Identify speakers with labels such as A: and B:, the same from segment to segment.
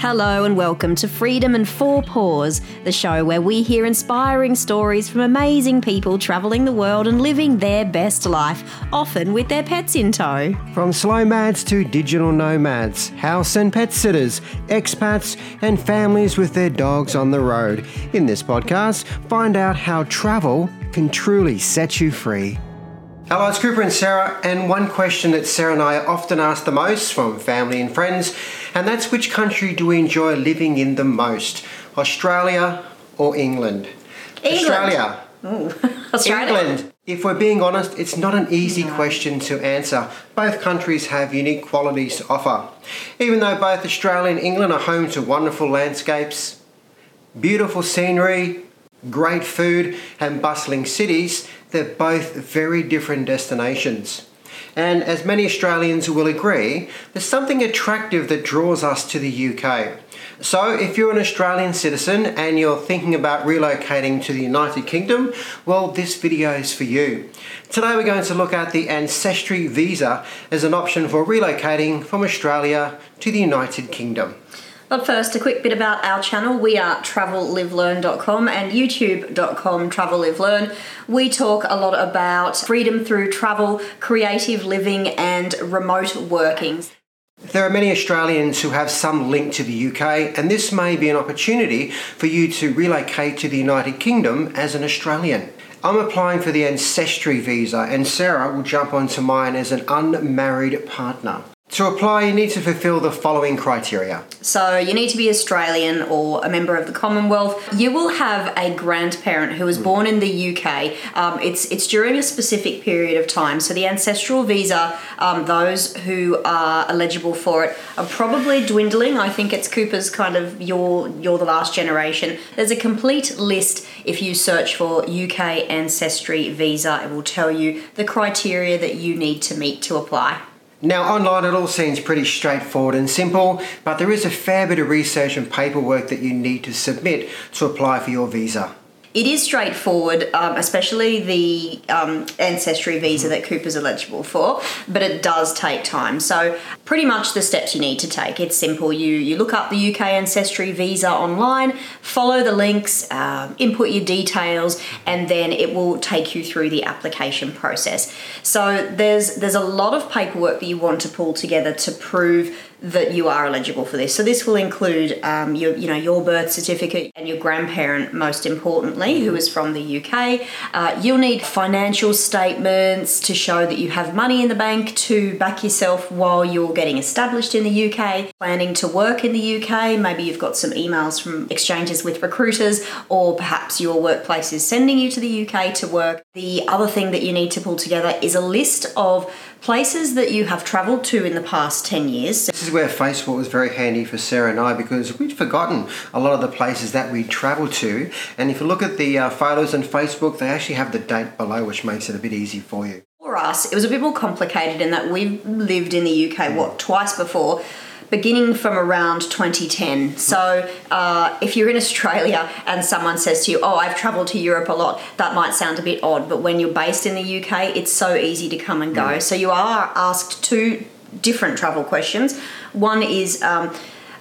A: Hello and welcome to Freedom and Four Paws, the show where we hear inspiring stories from amazing people travelling the world and living their best life, often with their pets in tow.
B: From slow mads to digital nomads, house and pet sitters, expats, and families with their dogs on the road. In this podcast, find out how travel can truly set you free. Hello, it's Cooper and Sarah, and one question that Sarah and I often ask the most from family and friends, and that's which country do we enjoy living in the most? Australia or England?
A: England.
B: Australia.
A: Australia.
B: England. If we're being honest, it's not an easy question to answer. Both countries have unique qualities to offer. Even though both Australia and England are home to wonderful landscapes, beautiful scenery, great food, and bustling cities, they're both very different destinations. And as many Australians will agree, there's something attractive that draws us to the UK. So, if you're an Australian citizen and you're thinking about relocating to the United Kingdom, well, this video is for you. Today, we're going to look at the Ancestry Visa as an option for relocating from Australia to the United Kingdom.
A: But first, a quick bit about our channel. We are travellive.learn.com and youtube.com travellive.learn. We talk a lot about freedom through travel, creative living, and remote workings.
B: There are many Australians who have some link to the UK, and this may be an opportunity for you to relocate to the United Kingdom as an Australian. I'm applying for the Ancestry visa, and Sarah will jump onto mine as an unmarried partner. To apply, you need to fulfill the following criteria.
A: So, you need to be Australian or a member of the Commonwealth. You will have a grandparent who was born in the UK. Um, it's it's during a specific period of time. So, the ancestral visa, um, those who are eligible for it are probably dwindling. I think it's Cooper's kind of you're you're the last generation. There's a complete list if you search for UK ancestry visa. It will tell you the criteria that you need to meet to apply.
B: Now, online it all seems pretty straightforward and simple, but there is a fair bit of research and paperwork that you need to submit to apply for your visa.
A: It is straightforward, um, especially the um, ancestry visa that Cooper's eligible for, but it does take time. So, pretty much the steps you need to take. It's simple. You you look up the UK ancestry visa online, follow the links, uh, input your details, and then it will take you through the application process. So, there's there's a lot of paperwork that you want to pull together to prove that you are eligible for this. So this will include um, your, you know, your birth certificate and your grandparent, most importantly, who is from the UK. Uh, you'll need financial statements to show that you have money in the bank to back yourself while you're getting established in the UK, planning to work in the UK. Maybe you've got some emails from exchanges with recruiters, or perhaps your workplace is sending you to the UK to work. The other thing that you need to pull together is a list of places that you have travelled to in the past 10 years.
B: This is where Facebook was very handy for Sarah and I because we'd forgotten a lot of the places that we travelled to. And if you look at the uh, photos on Facebook, they actually have the date below, which makes it a bit easy for you.
A: For us, it was a bit more complicated in that we've lived in the UK, what, twice before beginning from around 2010. So, uh, if you're in Australia and someone says to you, Oh, I've travelled to Europe a lot, that might sound a bit odd, but when you're based in the UK, it's so easy to come and go.
B: Mm.
A: So, you are asked two different travel questions. One is, um,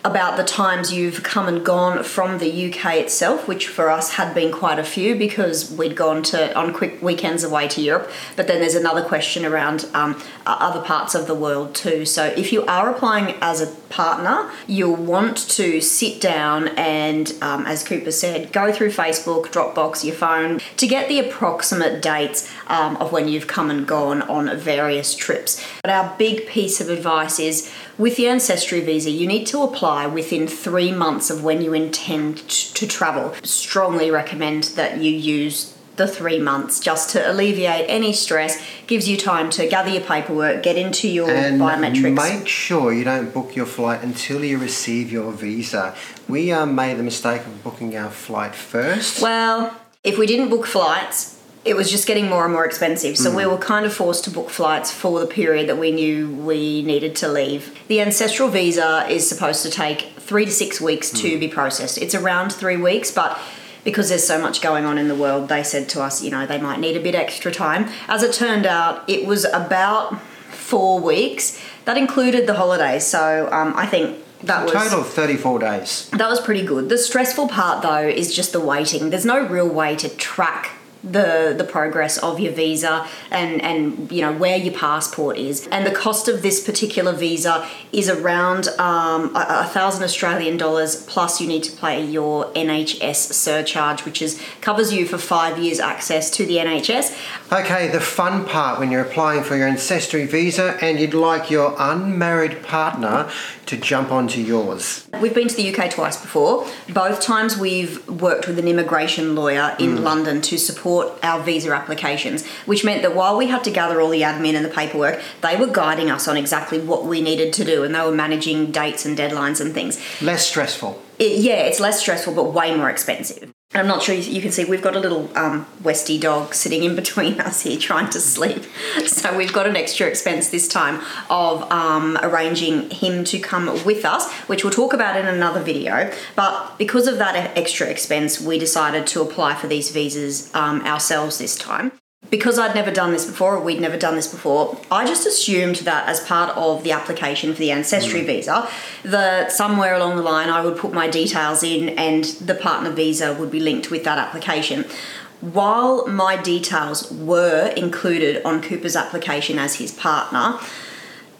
A: about the times you've come and gone from the UK itself, which for us had been quite a few because we'd gone to on quick weekends away to Europe. But then there's another question around um, other parts of the world too. So if you are applying as a partner, you'll want to sit down and, um, as Cooper said, go through Facebook, Dropbox, your phone to get the approximate dates um, of when you've come and gone on various trips. But our big piece of advice is with the Ancestry visa, you need to apply within three months of when you intend to travel. Strongly recommend that you use the three months just to alleviate any stress, gives you time to gather your paperwork, get into your
B: And
A: biometrics.
B: make sure you don't book your flight until you receive your visa. We uh, made the mistake of booking our flight first.
A: Well, if we didn't book flights, it was just getting more and more expensive. So we were kind of forced to book flights for the period that we knew we needed to leave. The ancestral visa is supposed to take three to six weeks to be processed. It's around three weeks, but because there's so much going on in the world, they said to us, you know, they might need a bit extra time. As it turned out, it was about four weeks. that included the holidays. So um, I think that was
B: Total of 34 days.
A: that was pretty good. The stressful part though is just the waiting. There's no real way to track the the progress of your visa and and you know where your passport is and the cost of this particular visa is around um, a, a thousand Australian dollars plus you need to pay your NHS surcharge which is covers you for five years access to the NHS
B: Okay, the fun part when you're applying for your ancestry visa and you'd like your unmarried partner to jump onto yours.
A: We've been to the UK twice before. Both times we've worked with an immigration lawyer in London to support our visa applications, which meant that while we had to gather all the admin and the paperwork, they were guiding us on exactly what we needed to do and they were managing dates and deadlines and things.
B: Less stressful.
A: It, yeah, it's less stressful but way more expensive. I'm not sure you can see we've got a little um, Westie dog sitting in between us here trying to sleep. So we've got an extra expense this time of um, arranging him to come with us, which we'll talk about in another video. But because of that extra expense, we decided to apply for these visas um, ourselves this time because I'd never done this before, or we'd never done this before, I just assumed that as part of the application for the ancestry mm. visa, that somewhere along the line I would put my details in and the partner visa would be linked with that application. While my details were included on Cooper's application as his partner,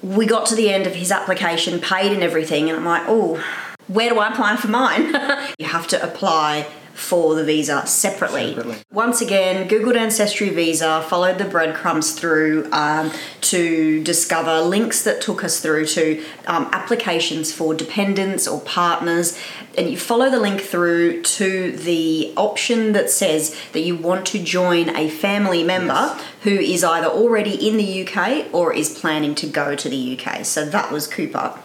A: we got to the end of his application, paid and everything, and I'm like, oh, where do I apply for mine? you have to apply for the visa separately.
B: Separately.
A: Once again, Googled Ancestry Visa, followed the breadcrumbs through um, to discover links that took us through to um, applications for dependents or partners. And you follow the link through to the option that says that you want to join a family member
B: Yes.
A: who is either already in the UK or is planning to go to the UK. So that was Cooper.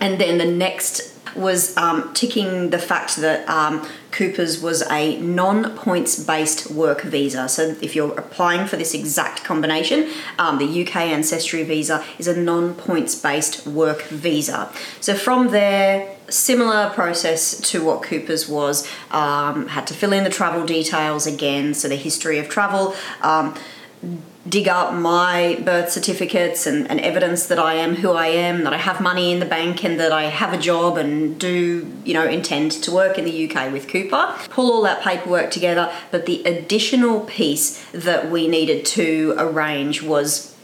A: And then the next was um, ticking the fact that um, Cooper's was a non points based work visa. So if you're applying for this exact combination, um, the UK Ancestry visa is a non points based work visa. So from there, similar process to what Cooper's was. Um, had to fill in the travel details again, so the history of travel. Um, dig up my birth certificates and, and evidence that I am who I am, that I have money in the bank and that I have a job and do, you know, intend to work in the UK with Cooper. Pull all that paperwork together, but the additional piece that we needed to arrange was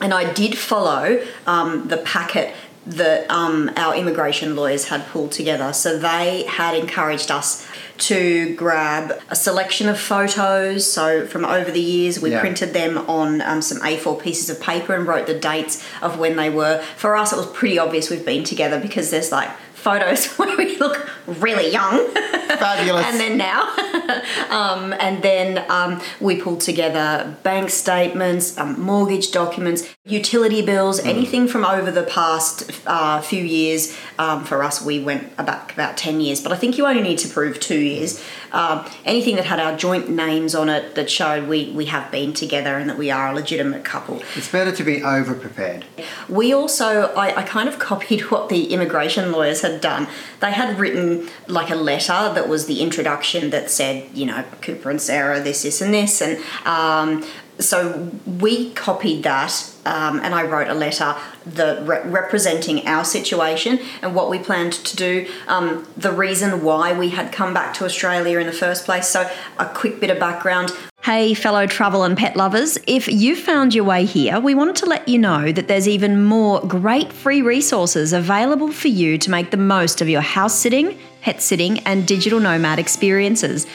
A: and I did follow um, the packet that um, our immigration lawyers had pulled together. So they had encouraged us to grab a selection of photos. So from over the years, we
B: Yeah.
A: printed them on um, some A4 pieces of paper and wrote the dates of when they were. For us, it was pretty obvious we've been together because there's like photos where we look really young.
B: Fabulous.
A: and then now. um, and then um, we pulled together bank statements, um, mortgage documents, utility bills, anything from over the past uh, few years. Um, for us, we went back about 10 years, but I think you only need to prove two years. Um, anything that had our joint names on it that showed we, we have been together and that we are a legitimate couple.
B: It's better to be over prepared.
A: We also, I, I kind of copied what the immigration lawyers had done. They had written like a letter that was the introduction that said, you know, Cooper and Sarah, this, this, and this. And um, so we copied that um, and I wrote a letter the re- representing our situation and what we planned to do, um, the reason why we had come back to Australia in the first place. So, a quick bit of background. Hey, fellow travel and pet lovers, if you've found your way here, we wanted to let you know that there's even more great free resources available for you to make the most of your house sitting, pet sitting, and digital nomad experiences.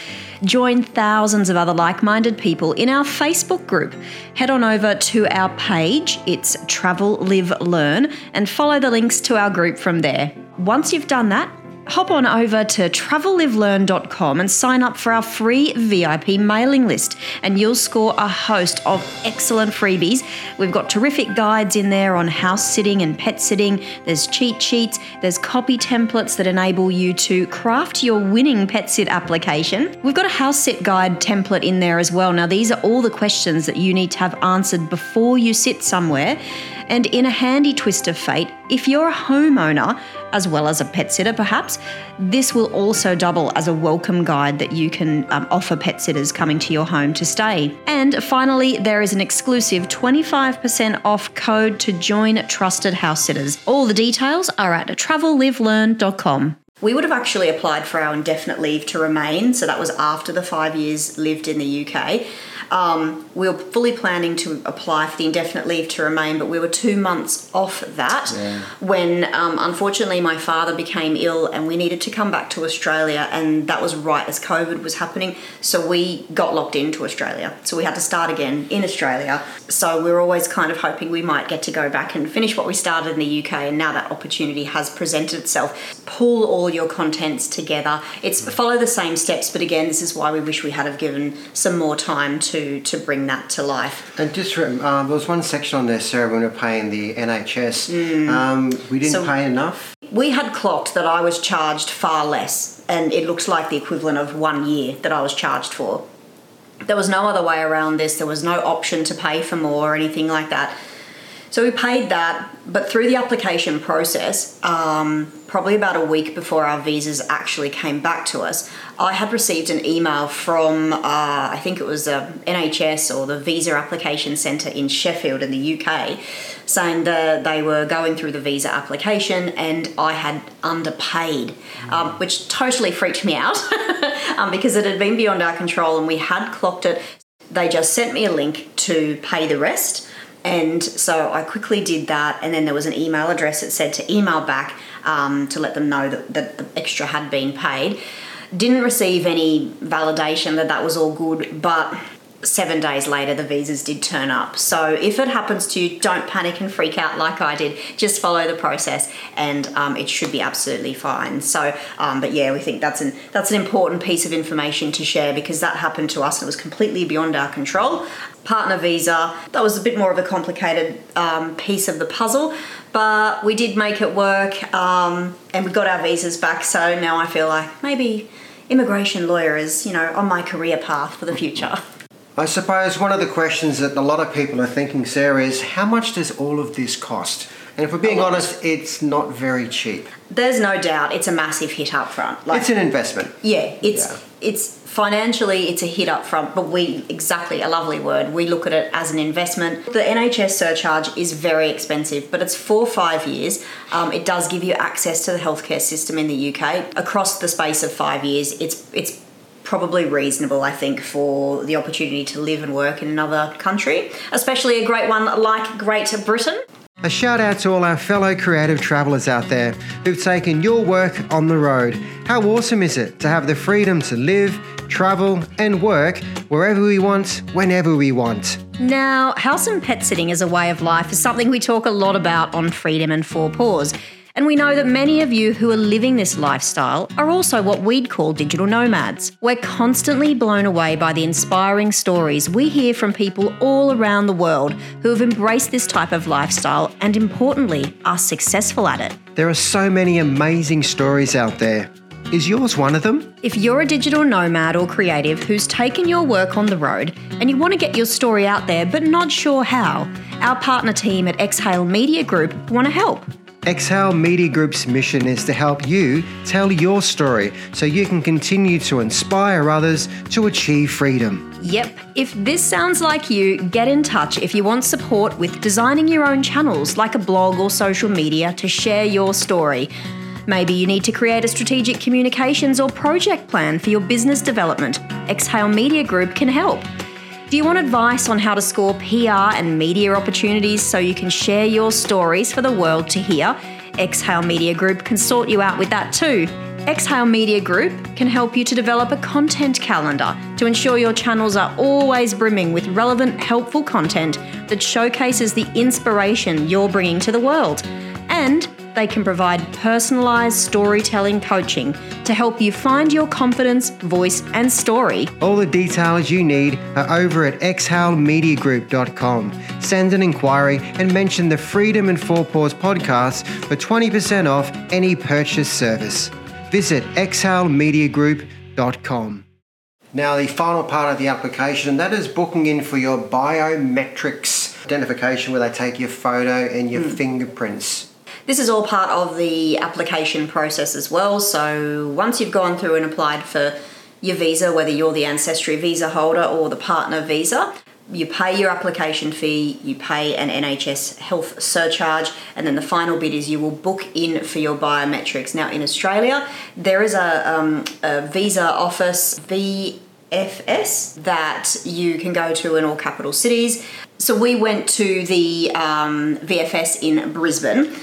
A: Join thousands of other like minded people in our Facebook group. Head on over to our page, it's Travel Live Learn, and follow the links to our group from there. Once you've done that, hop on over to travellivelearn.com and sign up for our free VIP mailing list, and you'll score a host of excellent freebies. We've got terrific guides in there on house sitting and pet sitting. There's cheat sheets, there's copy templates that enable you to craft your winning pet sit application. We've got a house sit guide template in there as well. Now, these are all the questions that you need to have answered before you sit somewhere. And in a handy twist of fate, if you're a homeowner, as well as a pet sitter perhaps, this will also double as a welcome guide that you can um, offer pet sitters coming to your home to stay. And finally, there is an exclusive 25% off code to join trusted house sitters. All the details are at travellivelearn.com. We would have actually applied for our indefinite leave to remain, so that was after the five years lived in the UK. Um, we were fully planning to apply for the indefinite leave to remain, but we were two months off that
B: Yeah.
A: when um, unfortunately my father became ill and we needed to come back to Australia, and that was right as COVID was happening. So we got locked into Australia. So we had to start again in Australia. So we were always kind of hoping we might get to go back and finish what we started in the UK, and now that opportunity has presented itself. Pull all your contents together. It's follow the same steps, but again, this is why we wish we had have given some more time to to bring that to life.
B: And just rem- um, there was one section on there, Sarah, when we were paying the NHS. Um, we didn't
A: Mm. So-
B: pay enough.
A: We had clocked that I was charged far less, and it looks like the equivalent of one year that I was charged for. There was no other way around this. There was no option to pay for more or anything like that. So we paid that, but through the application process, um, probably about a week before our visas actually came back to us, I had received an email from, uh, I think it was the NHS or the Visa Application Centre in Sheffield in the UK, saying that they were going through the visa application and I had underpaid, um, which totally freaked me out um, because it had been beyond our control and we had clocked it. They just sent me a link to pay the rest. And so I quickly did that, and then there was an email address that said to email back um, to let them know that, that the extra had been paid. Didn't receive any validation that that was all good, but seven days later the visas did turn up. So if it happens to you, don't panic and freak out like I did. Just follow the process, and um, it should be absolutely fine. So, um, but yeah, we think that's an that's an important piece of information to share because that happened to us and it was completely beyond our control. Partner visa that was a bit more of a complicated um, piece of the puzzle, but we did make it work, um, and we got our visas back. So now I feel like maybe immigration lawyer is you know on my career path for the future.
B: I suppose one of the questions that a lot of people are thinking, Sarah, is how much does all of this cost? And if we're being honest, it's not very cheap.
A: There's no doubt it's a massive hit up front. Like,
B: It's an investment.
A: yeah, it's
B: Yeah.
A: it's financially it's a hit up front, but we exactly a lovely word. We look at it as an investment. The NHS surcharge is very expensive, but it's for five years. Um, it does give you access to the healthcare system in the UK across the space of five years. It's it's probably reasonable, I think, for the opportunity to live and work in another country, especially a great one like Great Britain.
B: A shout out to all our fellow creative travellers out there who've taken your work on the road. How awesome is it to have the freedom to live, travel, and work wherever we want, whenever we want?
A: Now, house and pet sitting as a way of life is something we talk a lot about on Freedom and Four Paws. And we know that many of you who are living this lifestyle are also what we'd call digital nomads. We're constantly blown away by the inspiring stories we hear from people all around the world who have embraced this type of lifestyle and, importantly, are successful at it.
B: There are so many amazing stories out there. Is yours one of them?
A: If you're a digital nomad or creative who's taken your work on the road and you want to get your story out there but not sure how, our partner team at Exhale Media Group want to help.
B: Exhale Media Group's mission is to help you tell your story so you can continue to inspire others to achieve freedom.
A: Yep, if this sounds like you, get in touch if you want support with designing your own channels like a blog or social media to share your story. Maybe you need to create a strategic communications or project plan for your business development. Exhale Media Group can help. Do you want advice on how to score PR and media opportunities so you can share your stories for the world to hear? Exhale Media Group can sort you out with that too. Exhale Media Group can help you to develop a content calendar to ensure your channels are always brimming with relevant, helpful content that showcases the inspiration you're bringing to the world. And they can provide personalised storytelling coaching to help you find your confidence, voice, and story
B: All the details you need are over at exhalemediagroup.com. Send an inquiry and mention the Freedom and Four Paws podcast for 20% off any purchase service. Visit exhalemediagroup.com. Now, the final part of the application, and that is booking in for your biometrics. identification where they take your photo and your hmm. fingerprints.
A: This is all part of the application process as well. So once you've gone through and applied for your visa, whether you're the ancestry visa holder or the partner visa, you pay your application fee, you pay an NHS health surcharge, and then the final bit is you will book in for your biometrics. Now, in Australia, there is a, um, a visa office, VFS, that you can go to in all capital cities. So we went to the um, VFS in Brisbane.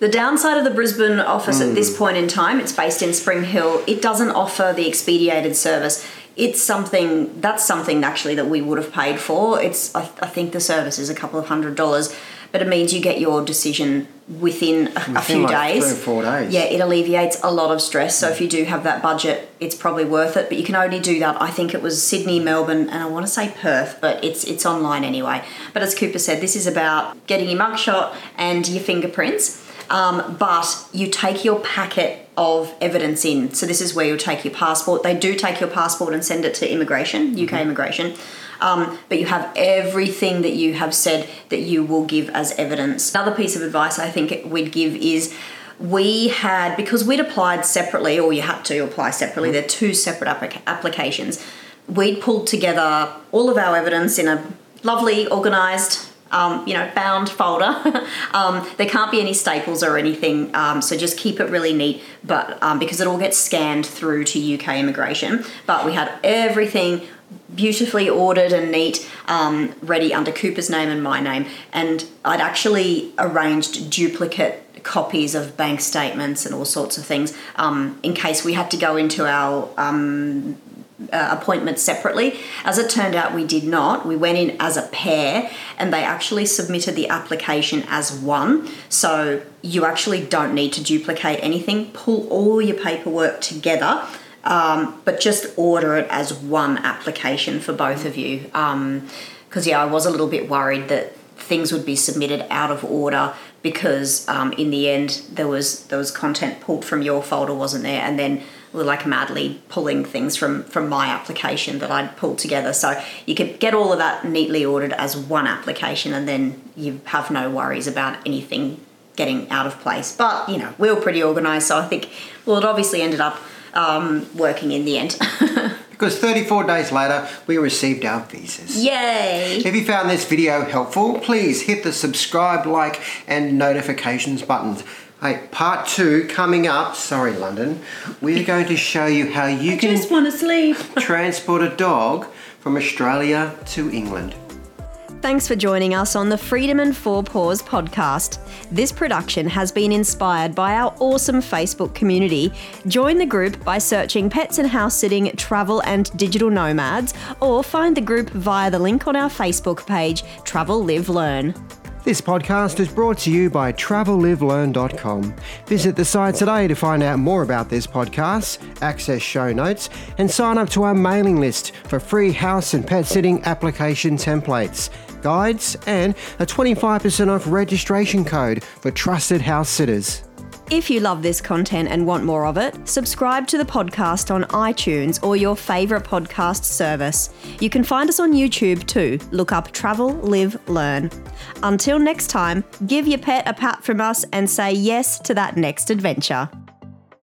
A: The downside of the Brisbane office at this hmm. point in time, it's based in Spring Hill, it doesn't offer the expedited service. It's something that's something actually that we would have paid for. It's I, I think the service is a couple of hundred dollars, but it means you get your decision within a, a few
B: like
A: days.
B: three or four days.
A: Yeah, it alleviates a lot of stress. So if hmm. you do have that budget, it's probably worth it. But you can only do that. I think it was Sydney, Melbourne, and I want to say Perth, but it's it's online anyway. But as Cooper said, this is about getting your mugshot and your fingerprints. Um, but you take your packet of evidence in. So this is where you'll take your passport. They do take your passport and send it to immigration, UK immigration. Um, but you have everything that you have said that you will give as evidence. Another piece of advice I think we'd give is we had because we'd applied separately, or you had to apply separately. They're two separate applica- applications. We'd pulled together all of our evidence in a lovely, organised um, you know, bound folder. um, there can't be any staples or anything, um, so just keep it really neat. But um, because it all gets scanned through to UK immigration, but we had everything beautifully ordered and neat, um, ready under Cooper's name and my name, and I'd actually arranged duplicate copies of bank statements and all sorts of things um, in case we had to go into our um, uh, appointments separately. As it turned out, we did not. We went in as a pair, and they actually submitted the application as one. So you actually don't need to duplicate anything. Pull all your paperwork together. Um, but just order it as one application for both of you. Because, yeah, I was a little bit worried that things would be submitted out of order because um, in the end there was there was content pulled from your folder wasn't there and then were like madly pulling things from from my application that I'd pulled together so you could get all of that neatly ordered as one application and then you have no worries about anything getting out of place but you know we were pretty organized so I think well it obviously ended up um, working in the end
B: Because 34 days later, we received our visas.
A: yay
B: If you found this video helpful, please hit the subscribe, like, and notifications buttons. Hey, part two coming up. Sorry, London. We're going to show you how you can
A: want to sleep
B: transport a dog from Australia to England.
A: Thanks for joining us on the Freedom and Four Paws podcast. This production has been inspired by our awesome Facebook community. Join the group by searching Pets and House Sitting Travel and Digital Nomads, or find the group via the link on our Facebook page, Travel Live Learn.
B: This podcast is brought to you by TravelLiveLearn.com. Visit the site today to find out more about this podcast, access show notes, and sign up to our mailing list for free house and pet sitting application templates, guides, and a 25% off registration code for trusted house sitters.
A: If you love this content and want more of it, subscribe to the podcast on iTunes or your favourite podcast service. You can find us on YouTube too. Look up Travel, Live, Learn. Until next time, give your pet a pat from us and say yes to that next adventure.